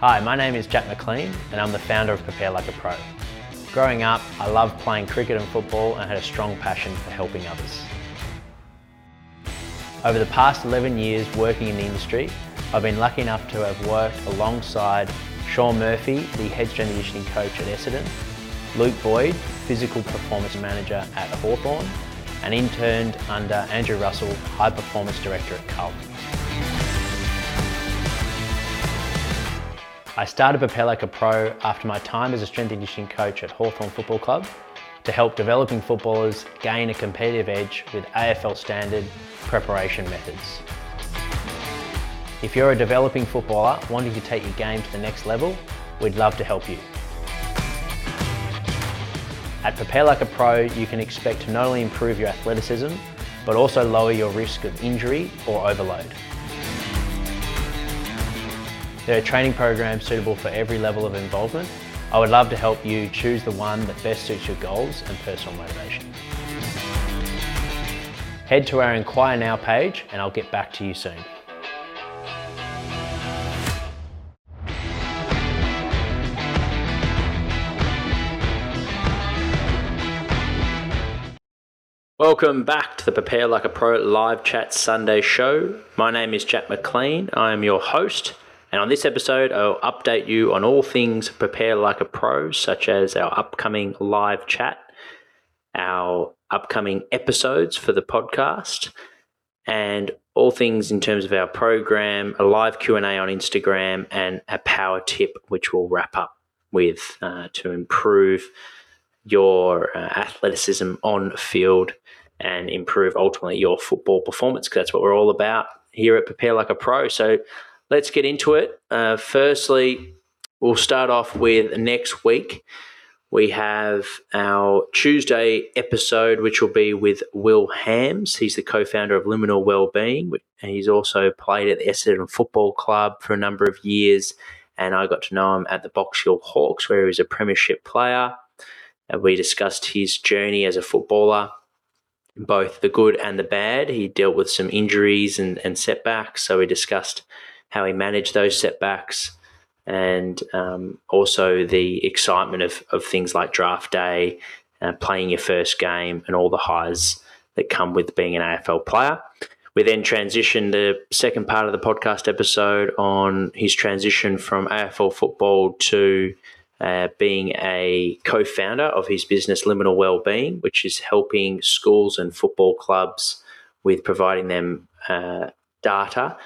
Hi, my name is Jack McLean and I'm the founder of Prepare Like a Pro. Growing up, I loved playing cricket and football and had a strong passion for helping others. Over the past 11 years working in the industry, I've been lucky enough to have worked alongside Sean Murphy, the head strength and conditioning coach at Essendon, Luke Boyd, physical performance manager at Hawthorn, and interned under Andrew Russell, high performance director at Carlton. I started Prepare Like a Pro after my time as a strength and conditioning coach at Hawthorn Football Club to help developing footballers gain a competitive edge with AFL standard preparation methods. If you're a developing footballer wanting to take your game to the next level, we'd love to help you. At Prepare Like a Pro, you can expect to not only improve your athleticism, but also lower your risk of injury or overload. There are training programs suitable for every level of involvement. I would love to help you choose the one that best suits your goals and personal motivation. Head to our Inquire Now page and I'll get back to you soon. Welcome back to the Prepare Like a Pro live chat Sunday show. My name is Jack McLean. I am your host, and on this episode, I'll update you on all things Prepare Like a Pro, such as our upcoming live chat, our upcoming episodes for the podcast, and all things in terms of our program, a live Q&A on Instagram, and a power tip, which we'll wrap up with uh, to improve your uh, athleticism on field and improve ultimately your football performance because that's what we're all about here at Prepare Like a Pro. So let's get into it. Uh, firstly, we'll start off with next week. We have our Tuesday episode, which will be with Will Hams. He's the co founder of Liminal Wellbeing. And he's also played at the Essendon Football Club for a number of years. And I got to know him at the Box Hill Hawks, where he was a premiership player. And we discussed his journey as a footballer both the good and the bad. He dealt with some injuries and, and setbacks, so we discussed how he managed those setbacks and um, also the excitement of, of things like draft day, uh, playing your first game, and all the highs that come with being an AFL player. We then transitioned the second part of the podcast episode on his transition from AFL football to uh, being a co founder of his business, Liminal Wellbeing, which is helping schools and football clubs with providing them uh, data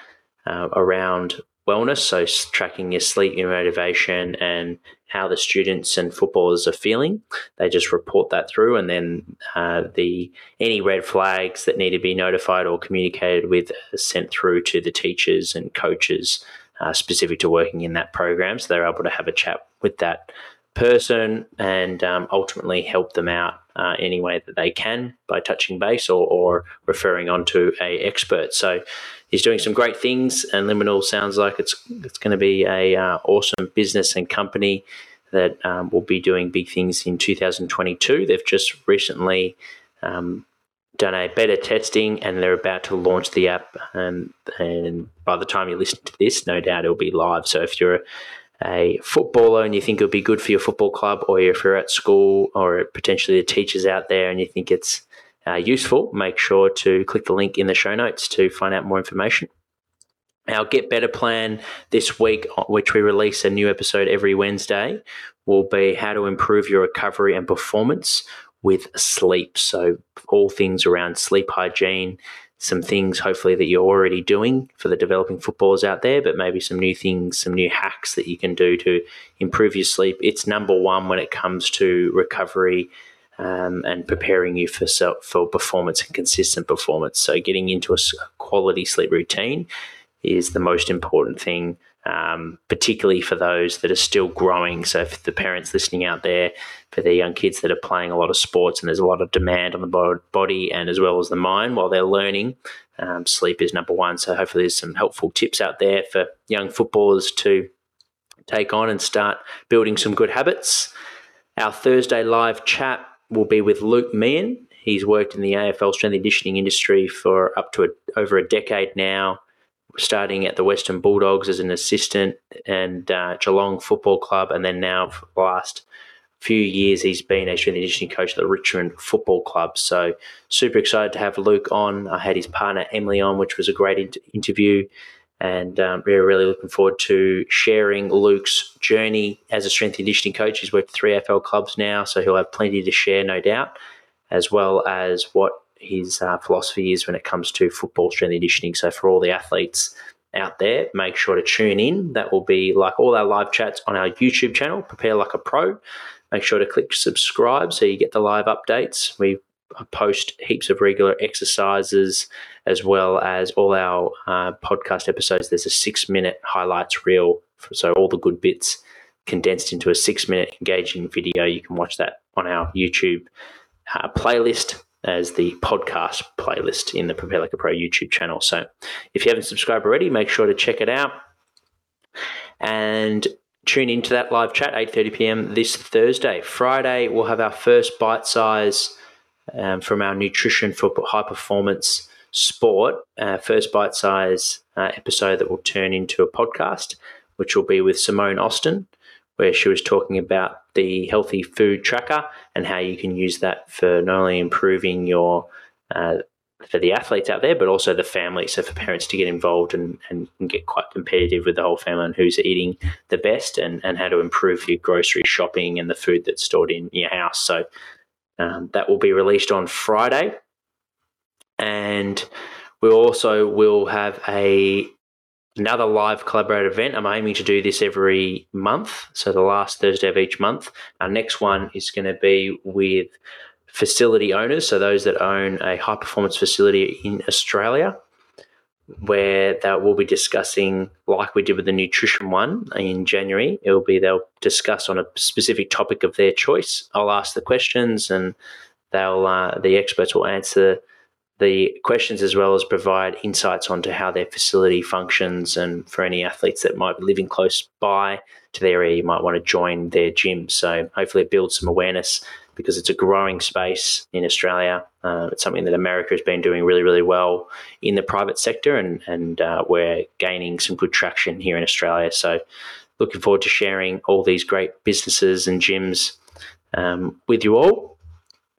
uh, around wellness. So, tracking your sleep, your motivation, and how the students and footballers are feeling. They just report that through, and then uh, the any red flags that need to be notified or communicated with are sent through to the teachers and coaches uh, specific to working in that program. So they're able to have a chat with that person and um, ultimately help them out uh, any way that they can by touching base or, or referring on to a expert. So he's doing some great things, and Liminal sounds like it's it's going to be a uh, awesome business and company that um, will be doing big things in 2022. They've just recently um, done a beta testing and they're about to launch the app. And, and by the time you listen to this, no doubt it'll be live. So if you're a footballer and you think it would be good for your football club, or if you're at school or potentially the teachers out there and you think it's uh, useful, make sure to click the link in the show notes to find out more information. Our Get Better plan this week, which we release a new episode every Wednesday, will be how to improve your recovery and performance with sleep. So, all things around sleep hygiene, some things hopefully that you're already doing for the developing footballers out there, but maybe some new things, some new hacks that you can do to improve your sleep. It's number one when it comes to recovery um, and preparing you for for performance and consistent performance. So, getting into a quality sleep routine is the most important thing um, particularly for those that are still growing. So, for the parents listening out there, for their young kids that are playing a lot of sports and there's a lot of demand on the body and as well as the mind while they're learning, um, sleep is number one. So, hopefully, there's some helpful tips out there for young footballers to take on and start building some good habits. Our Thursday live chat will be with Luke Meehan. He's worked in the AFL strength and conditioning industry for up to a, over a decade now starting at the Western Bulldogs as an assistant and uh, Geelong Football Club, and then now for the last few years he's been a strength and conditioning coach at the Richmond Football Club. So super excited to have Luke on. I had his partner Emily on, which was a great in- interview, and um, we're really looking forward to sharing Luke's journey as a strength and conditioning coach. He's worked three AFL clubs now, so he'll have plenty to share, no doubt, as well as what his uh, philosophy is when it comes to football strength conditioning. So for all the athletes out there, make sure to tune in. That will be like all our live chats on our YouTube channel, Prepare Like a Pro. Make sure to click subscribe so you get the live updates. We post heaps of regular exercises as well as all our uh, podcast episodes. There's a six minute highlights reel, so all the good bits condensed into a six minute engaging video. You can watch that on our YouTube uh, playlist as the podcast playlist in the Prepare Like a Pro YouTube channel. So if you haven't subscribed already, make sure to check it out and tune into that live chat 8:30 p.m. this Thursday. Friday we'll have our first bite size um, from our nutrition for high performance sport. Uh, first bite size uh, episode that will turn into a podcast, which will be with Simone Austin where she was talking about the healthy food tracker and how you can use that for not only improving your uh, for the athletes out there, but also the family. So for parents to get involved and, and, get quite competitive with the whole family on who's eating the best and, and how to improve your grocery shopping and the food that's stored in your house. So um, that will be released on Friday. And we also will have a another live collaborative event. I'm aiming to do this every month, so the last Thursday of each month. Our next one is going to be with facility owners, so those that own a high performance facility in Australia, where that we'll be discussing, like we did with the nutrition one in January. It will be they'll discuss on a specific topic of their choice. I'll ask the questions, and they'll uh, the experts will answer the questions as well as provide insights onto how their facility functions and for any athletes that might be living close by to the area you might want to join their gym so hopefully it builds some awareness because it's a growing space in Australia. Uh, it's something that America has been doing really, really well in the private sector, and and uh, we're gaining some good traction here in Australia. So, looking forward to sharing all these great businesses and gyms um, with you all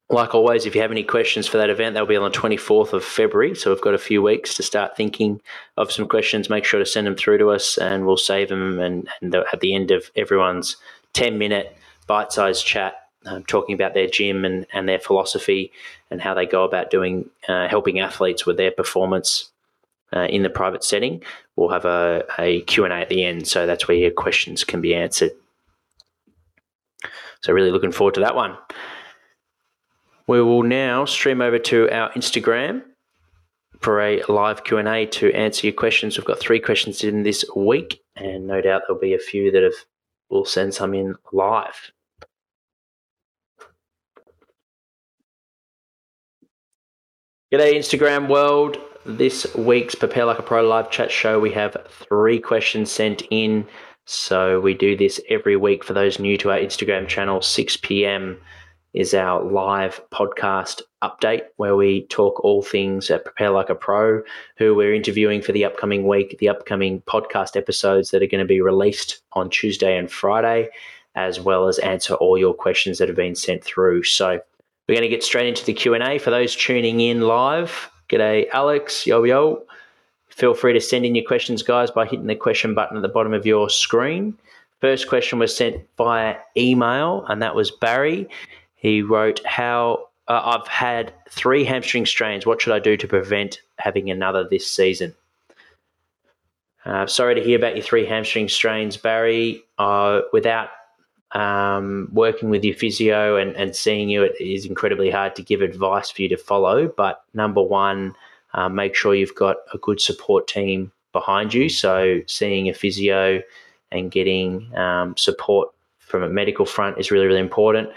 like always, if you have any questions for that event, that'll be on the 24th of February. So we've got a few weeks to start thinking of some questions. Make sure to send them through to us and we'll save them. And, and at the end of everyone's 10 minute bite sized chat, um, talking about their gym and, and their philosophy and how they go about doing uh, helping athletes with their performance uh, in the private setting, we'll have a, a Q&A at the end. So that's where your questions can be answered. So really looking forward to that one. We will now stream over to our Instagram for a live Q&A to answer your questions. We've got three questions in this week, and no doubt there'll be a few that have will send some in live. G'day, Instagram world. This week's Prepare Like a Pro live chat show, we have three questions sent in. So we do this every week for those new to our Instagram channel, 6 p.m is our live podcast update where we talk all things at Prepare Like a Pro, who we're interviewing for the upcoming week, the upcoming podcast episodes that are going to be released on Tuesday and Friday, as well as answer all your questions that have been sent through. So we're going to get straight into the Q&A. For those tuning in live, g'day Alex, yo yo. Feel free to send in your questions, guys, by hitting the question button at the bottom of your screen. First question was sent via email, and that was Barry. He wrote, How uh, I've had three hamstring strains. What should I do to prevent having another this season? Uh, sorry to hear about your three hamstring strains, Barry. Uh, without um, working with your physio and, and seeing you, it is incredibly hard to give advice for you to follow. But number one, uh, make sure you've got a good support team behind you. So, seeing a physio and getting um, support from a medical front is really, really important.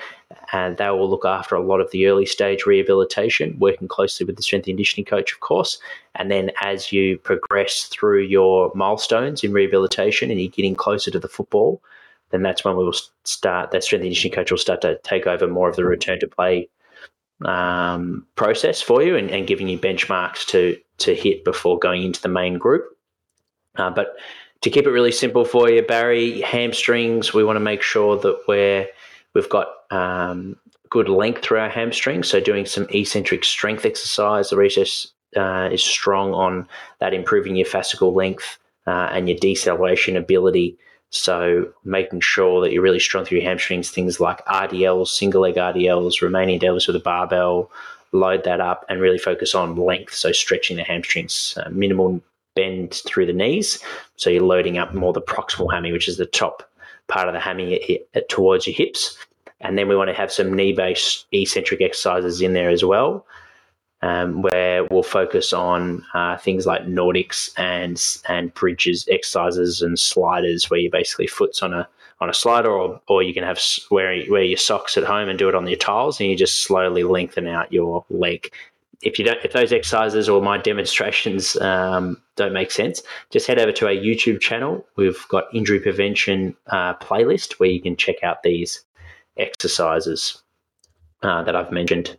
And they will look after a lot of the early stage rehabilitation, working closely with the strength and conditioning coach, of course. And then as you progress through your milestones in rehabilitation and you're getting closer to the football, then that's when we will start, that strength and conditioning coach will start to take over more of the return to play um, process for you and, and giving you benchmarks to, to hit before going into the main group. Uh, but to keep it really simple for you, Barry, hamstrings, we want to make sure that we're, we've got um, good length through our hamstrings. So doing some eccentric strength exercise, the research uh, is strong on that improving your fascicle length uh, and your deceleration ability. So making sure that you're really strong through your hamstrings, things like RDLs, single leg RDLs, Romanian deadlifts with a barbell, load that up and really focus on length. So stretching the hamstrings, uh, minimal bend through the knees. So you're loading up more the proximal hammy, which is the top part of the hammy towards your hips. And then we want to have some knee based eccentric exercises in there as well um, where we'll focus on uh, things like Nordics and and bridges exercises and sliders, where you basically foot's on a on a slider, or or you can have wear wear your socks at home and do it on your tiles, and you just slowly lengthen out your leg. If you don't, if those exercises or my demonstrations um, don't make sense, just head over to our YouTube channel. We've got injury prevention uh, playlist where you can check out these exercises uh, that I've mentioned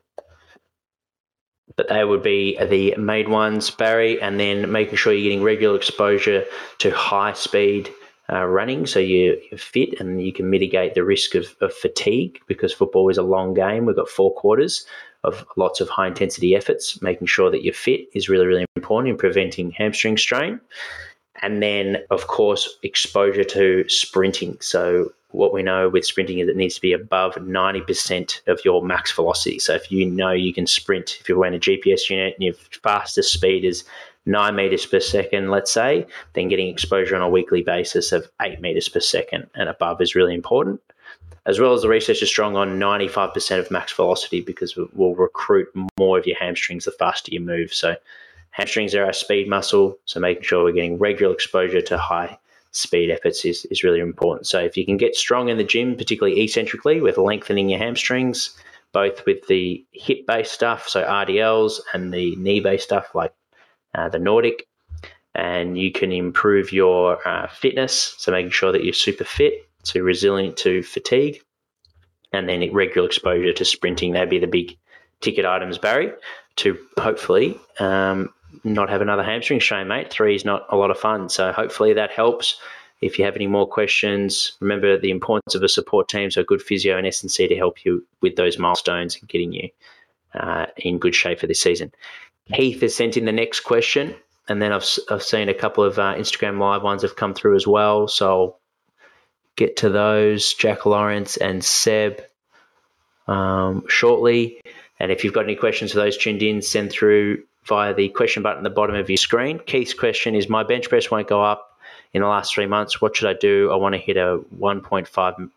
but they would be the main ones, Barry, and then making sure you're getting regular exposure to high speed uh, running so you, are fit and you can mitigate the risk of, of, fatigue because football is a long game. We've got four quarters of lots of high intensity efforts. Making sure that you're fit is really, really important in preventing hamstring strain. And then, of course, exposure to sprinting. So, what we know with sprinting is it needs to be above 90% of your max velocity. So, if you know you can sprint, if you're wearing a GPS unit and your fastest speed is nine meters per second, let's say, then getting exposure on a weekly basis of eight meters per second and above is really important. As well as the research is strong on 95% of max velocity because we'll recruit more of your hamstrings the faster you move. So, Hamstrings are our speed muscle, so making sure we're getting regular exposure to high speed efforts is, is really important. So if you can get strong in the gym, particularly eccentrically with lengthening your hamstrings, both with the hip based stuff, so RDLs, and the knee based stuff like uh, the Nordic, and you can improve your uh, fitness, so making sure that you're super fit, so resilient to fatigue, and then regular exposure to sprinting. That'd be the big ticket items, Barry, to hopefully um, not have another hamstring strain, mate. Three is not a lot of fun. So hopefully that helps. If you have any more questions, remember the importance of a support team. So a good physio and S&C to help you with those milestones and getting you uh, in good shape for this season. Heath has sent in the next question, and then I've, I've seen a couple of uh, Instagram live ones have come through as well. So get to those. Jack Lawrence and Seb um, shortly. And if you've got any questions for those tuned in, send through via the question button at the bottom of your screen. Keith's question is My bench press won't go up in the last three months. What should I do? I want to hit a 1.5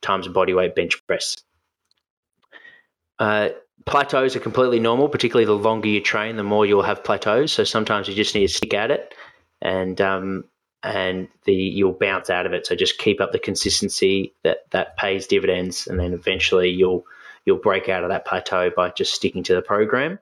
times body weight bench press. Uh, plateaus are completely normal, particularly the longer you train, the more you'll have plateaus. So sometimes you just need to stick at it and um, and the you'll bounce out of it. So just keep up the consistency that that pays dividends, and then eventually you'll you'll break out of that plateau by just sticking to the program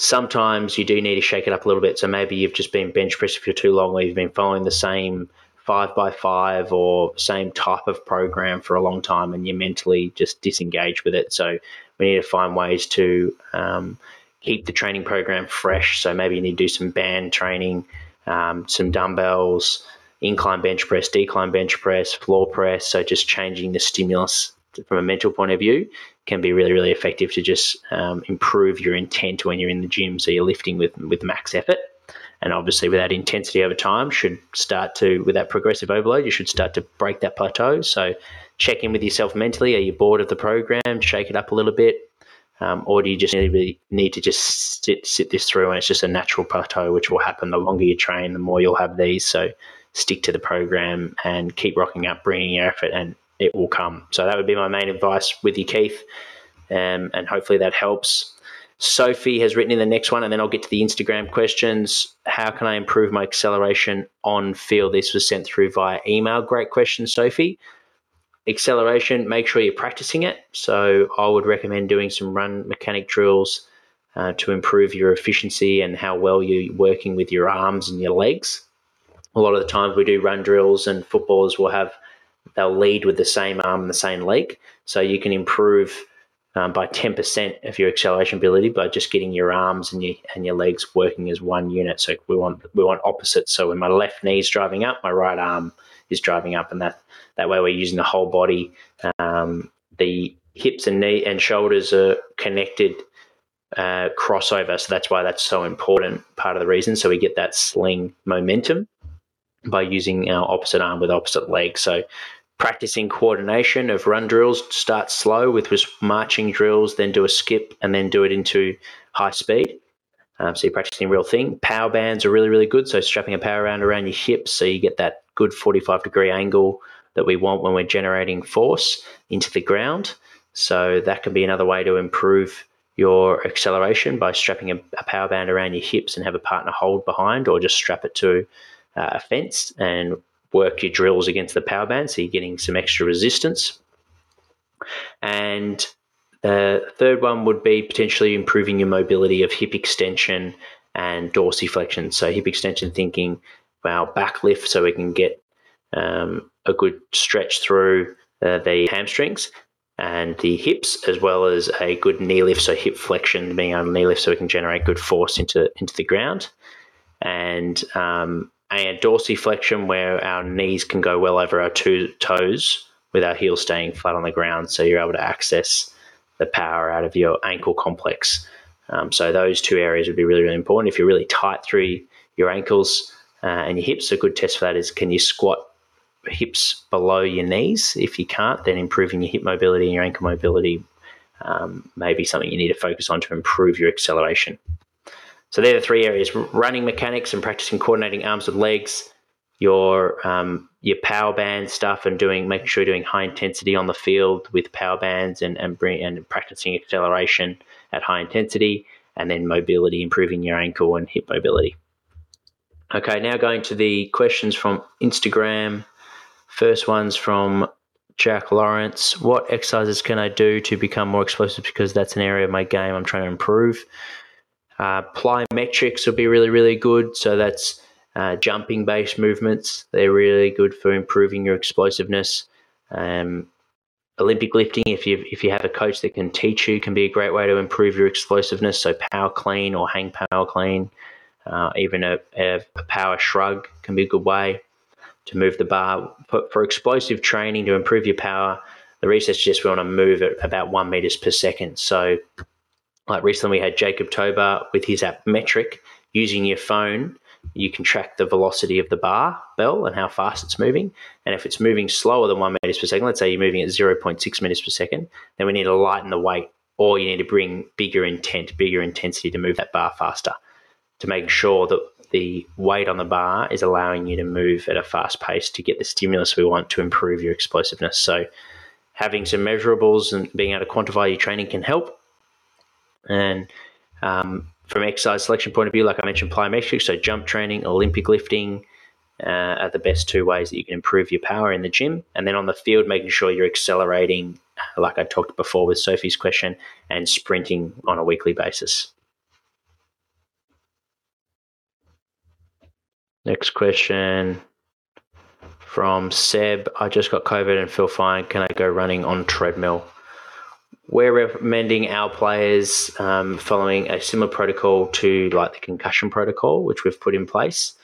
sometimes you do need to shake it up a little bit. So maybe you've just been bench pressing for too long, or you've been following the same five by five or same type of program for a long time, and you're mentally just disengaged with it. So we need to find ways to um, keep the training program fresh. So maybe you need to do some band training, um, some dumbbells, incline bench press, decline bench press, floor press. So just changing the stimulus from a mental point of view can be really, really effective to just um, improve your intent when you're in the gym. So you're lifting with, with max effort. And obviously, with that intensity over time, should start to, with that progressive overload, you should start to break that plateau. So check in with yourself mentally. Are you bored of the program? Shake it up a little bit. Um, or do you just need, to just sit, sit this through and it's just a natural plateau, which will happen the longer you train, the more you'll have these. So stick to the program and keep rocking up, bringing your effort, and it will come. So that would be my main advice with you, Keith, um, and hopefully that helps. Sophie has written in the next one, and then I'll get to the Instagram questions. How can I improve my acceleration on field? This was sent through via email. Great question, Sophie. Acceleration, make sure you're practicing it. So I would recommend doing some run mechanic drills uh, to improve your efficiency and how well you're working with your arms and your legs. A lot of the times we do run drills, and footballers will have they'll lead with the same arm and the same leg. So you can improve um, by 10% of your acceleration ability by just getting your arms and your and your legs working as one unit. So we want we want opposites. So when my left knee is driving up, my right arm is driving up, and that that way we're using the whole body. Um, the hips and knee and shoulders are connected uh, crossover, so that's why that's so important. Part of the reason, so we get that sling momentum by using our opposite arm with opposite leg. So practicing coordination of run drills. Start slow with marching drills, then do a skip, and then do it into high speed. Um, so you're practicing real thing. Power bands are really, really good. So strapping a power band around your hips so you get that good 45 degree angle that we want when we're generating force into the ground. So that can be another way to improve your acceleration by strapping a, a power band around your hips and have a partner hold behind, or just strap it to uh, a fence and work your drills against the power band, so you're getting some extra resistance. And the third one would be potentially improving your mobility of hip extension and dorsiflexion. So hip extension thinking, well, back lift so we can get um, a good stretch through uh, the hamstrings and the hips, as well as a good knee lift, so hip flexion, being to knee lift so we can generate good force into into the ground. And um, and dorsiflexion where our knees can go well over our two toes with our heels staying flat on the ground. So you're able to access the power out of your ankle complex. Um, so those two areas would be really, really important. If you're really tight through your ankles uh, and your hips, a good test for that is can you squat hips below your knees? If you can't, then improving your hip mobility and your ankle mobility um, may be something you need to focus on to improve your acceleration. So they're the three areas: running mechanics and practicing coordinating arms with legs, your um, your power band stuff, and doing making sure you're doing high intensity on the field with power bands and and bring, and practicing acceleration at high intensity, and then mobility, improving your ankle and hip mobility. Okay, now going to the questions from Instagram. First one's from Jack Lawrence. What exercises can I do to become more explosive? Because that's an area of my game I'm trying to improve. Uh, plyometrics will be really, really good. So that's uh, jumping based movements. They're really good for improving your explosiveness. Um, Olympic lifting, if you if you have a coach that can teach you, can be a great way to improve your explosiveness. So power clean or hang power clean, uh, even a, a, power shrug can be a good way to move the bar. For, for explosive training to improve your power, the research we want to move at about one meters per second. So like recently, we had Jacob Tober with his app Metric. Using your phone, you can track the velocity of the bar bell and how fast it's moving. And if it's moving slower than one meters per second, let's say you're moving at 0.6 meters per second, then we need to lighten the weight or you need to bring bigger intent, bigger intensity to move that bar faster to make sure that the weight on the bar is allowing you to move at a fast pace to get the stimulus we want to improve your explosiveness. So having some measurables and being able to quantify your training can help. And um, from exercise selection point of view, like I mentioned, plyometrics, so jump training, Olympic lifting uh, are the best two ways that you can improve your power in the gym. And then on the field, making sure you're accelerating, like I talked before with Sophie's question, and sprinting on a weekly basis. Next question from Seb. I just got COVID and feel fine. Can I go running on treadmill? We're recommending our players um, following a similar protocol to like the concussion protocol, which we've put in place,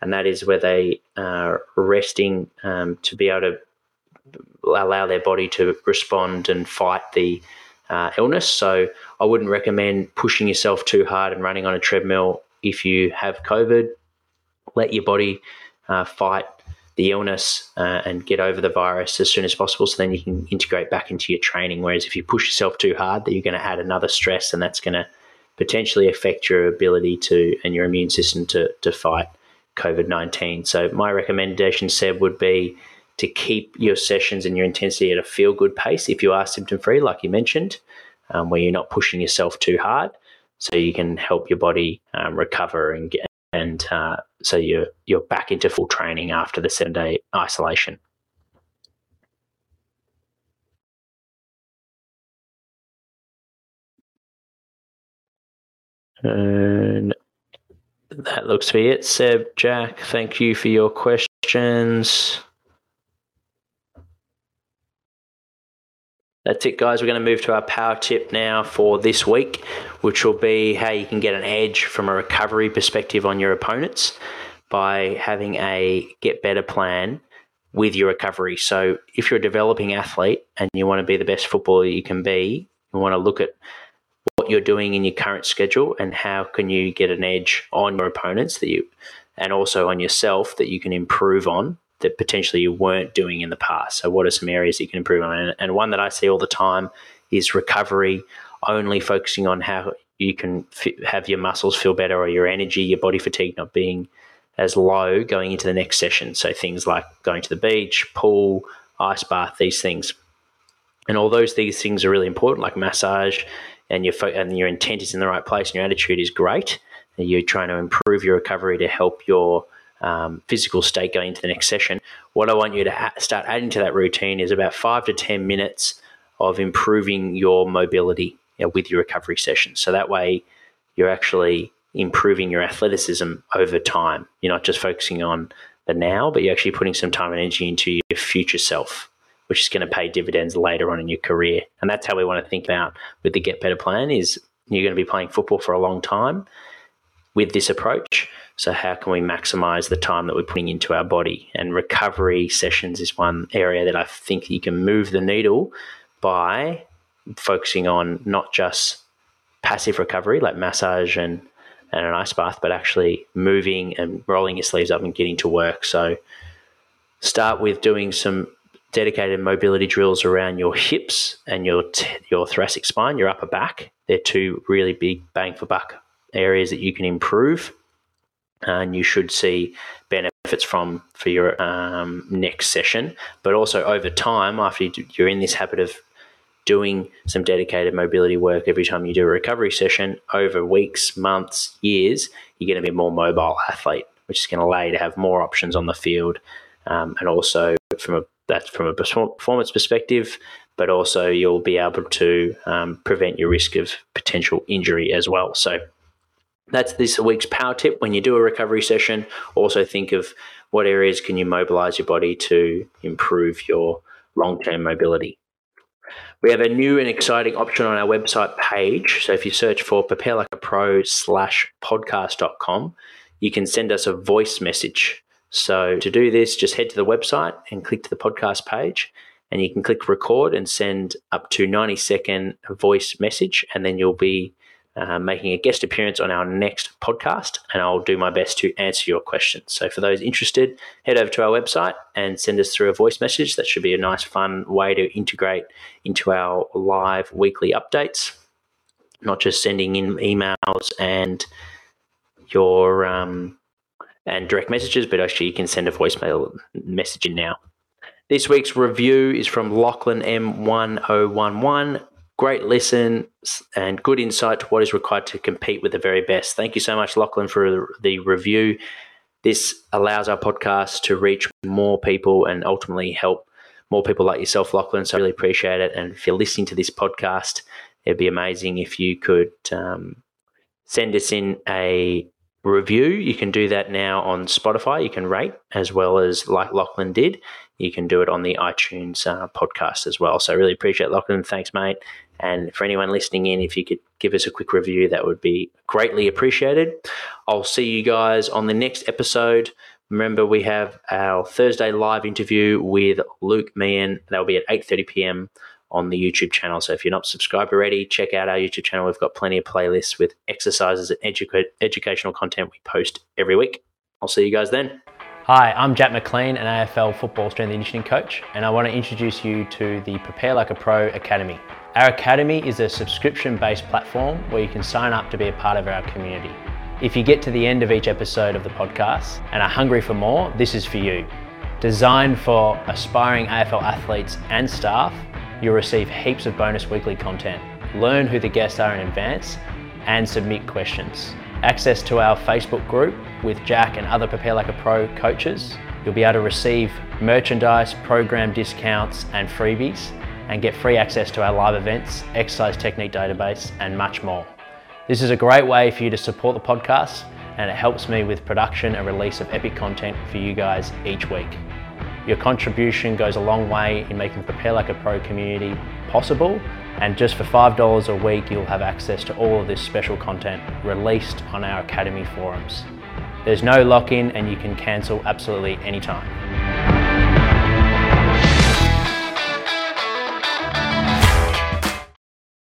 and that is where they are resting um, to be able to allow their body to respond and fight the uh, illness. So I wouldn't recommend pushing yourself too hard and running on a treadmill if you have COVID. Let your body uh, fight the illness uh, and get over the virus as soon as possible. So then you can integrate back into your training. Whereas if you push yourself too hard that you're going to add another stress and that's going to potentially affect your ability to and your immune system to, to fight covid-19 so my recommendation seb would be to keep your sessions and your intensity at a feel good pace if you are symptom free like you mentioned um, where you're not pushing yourself too hard so you can help your body um, recover and get, and uh, so you're you're back into full training after the seven day isolation. And that looks to be it. Seb, Jack, thank you for your questions. That's it, guys. We're going to move to our power tip now for this week, which will be how you can get an edge from a recovery perspective on your opponents by having a get better plan with your recovery. So, if you're a developing athlete and you want to be the best footballer you can be, you want to look at what you're doing in your current schedule and how can you get an edge on your opponents that you and also on yourself that you can improve on that potentially you weren't doing in the past. So, what are some areas you can improve on? And one that I see all the time is recovery, only focusing on how you can f- have your muscles feel better or your energy, your body fatigue not being as low going into the next session. So, things like going to the beach, pool, ice bath, these things. And all those these things are really important, like massage, and your fo- and your intent is in the right place, and your attitude is great. And you're trying to improve your recovery to help your um, physical state going into the next session. What I want you to start adding to that routine is about five to 10 minutes of improving your mobility you know, with your recovery sessions. So that way you're actually improving your athleticism over time. You're not just focusing on the now, but you're actually putting some time and energy into your future self, which is going to pay dividends later on in your career. And that's how we want to think about with the Get Better plan is you're going to be playing football for a long time with this approach. So, how can we maximize the time that we're putting into our body? And recovery sessions is one area that I think you can move the needle by focusing on not just passive recovery like massage and, and an ice bath, but actually moving and rolling your sleeves up and getting to work. So, start with doing some dedicated mobility drills around your hips and your t- your thoracic spine, your upper back. They're two really big bang for buck areas that you can improve and you should see benefits from for your um, next session. But also over time, after you're in this habit of doing some dedicated mobility work every time you do a recovery session, over weeks, months, years, you're going to be a more mobile athlete, which is going to allow you to have more options on the field, um, and also from a that's from a performance perspective, but also you'll be able to um, prevent your risk of potential injury as well. So that's this week's power tip. When you do a recovery session, also think of what areas can you mobilize your body to improve your long term mobility. We have a new and exciting option on our website page. So if you search for prepare like a pro slash podcast.com, you can send us a voice message. So to do this, just head to the website and click to the podcast page and you can click record and send up to 90 second voice message and then you'll be uh, making a guest appearance on our next podcast, and I'll do my best to answer your questions. So, for those interested, head over to our website and send us through a voice message. That should be a nice, fun way to integrate into our live weekly updates, not just sending in emails and your um, and direct messages, but actually you can send a voicemail message in now. This week's review is from Lachlan M1011 great listen and good insight to what is required to compete with the very best. Thank you so much, Lachlan, for the review. This allows our podcast to reach more people and ultimately help more people like yourself, Lachlan. So I really appreciate it. And if you're listening to this podcast, it'd be amazing if you could um, send us in a review. You can do that now on Spotify. You can rate as well as like Lachlan did. You can do it on the iTunes uh, podcast as well. So I really appreciate Lachlan. Thanks, mate. And for anyone listening in, if you could give us a quick review, that would be greatly appreciated. I'll see you guys on the next episode. Remember, we have our Thursday live interview with Luke Meehan. That'll be at 8.30 p.m. on the YouTube channel. So if you're not subscribed already, check out our YouTube channel. We've got plenty of playlists with exercises and edu- educational content we post every week. I'll see you guys then. Hi, I'm Jack McLean, an AFL football strength and conditioning coach, and I want to introduce you to the Prepare Like a Pro Academy. Our Academy is a subscription based platform where you can sign up to be a part of our community. If you get to the end of each episode of the podcast and are hungry for more, this is for you. Designed for aspiring AFL athletes and staff, you'll receive heaps of bonus weekly content, learn who the guests are in advance, and submit questions. Access to our Facebook group with Jack and other Prepare Like a Pro coaches. You'll be able to receive merchandise, program discounts, and freebies and get free access to our live events, exercise technique database, and much more. This is a great way for you to support the podcast, and it helps me with production and release of epic content for you guys each week. Your contribution goes a long way in making the Prepare Like a Pro community possible. And just for $5 a week, you'll have access to all of this special content released on our Academy forums. There's no lock in and you can cancel absolutely anytime.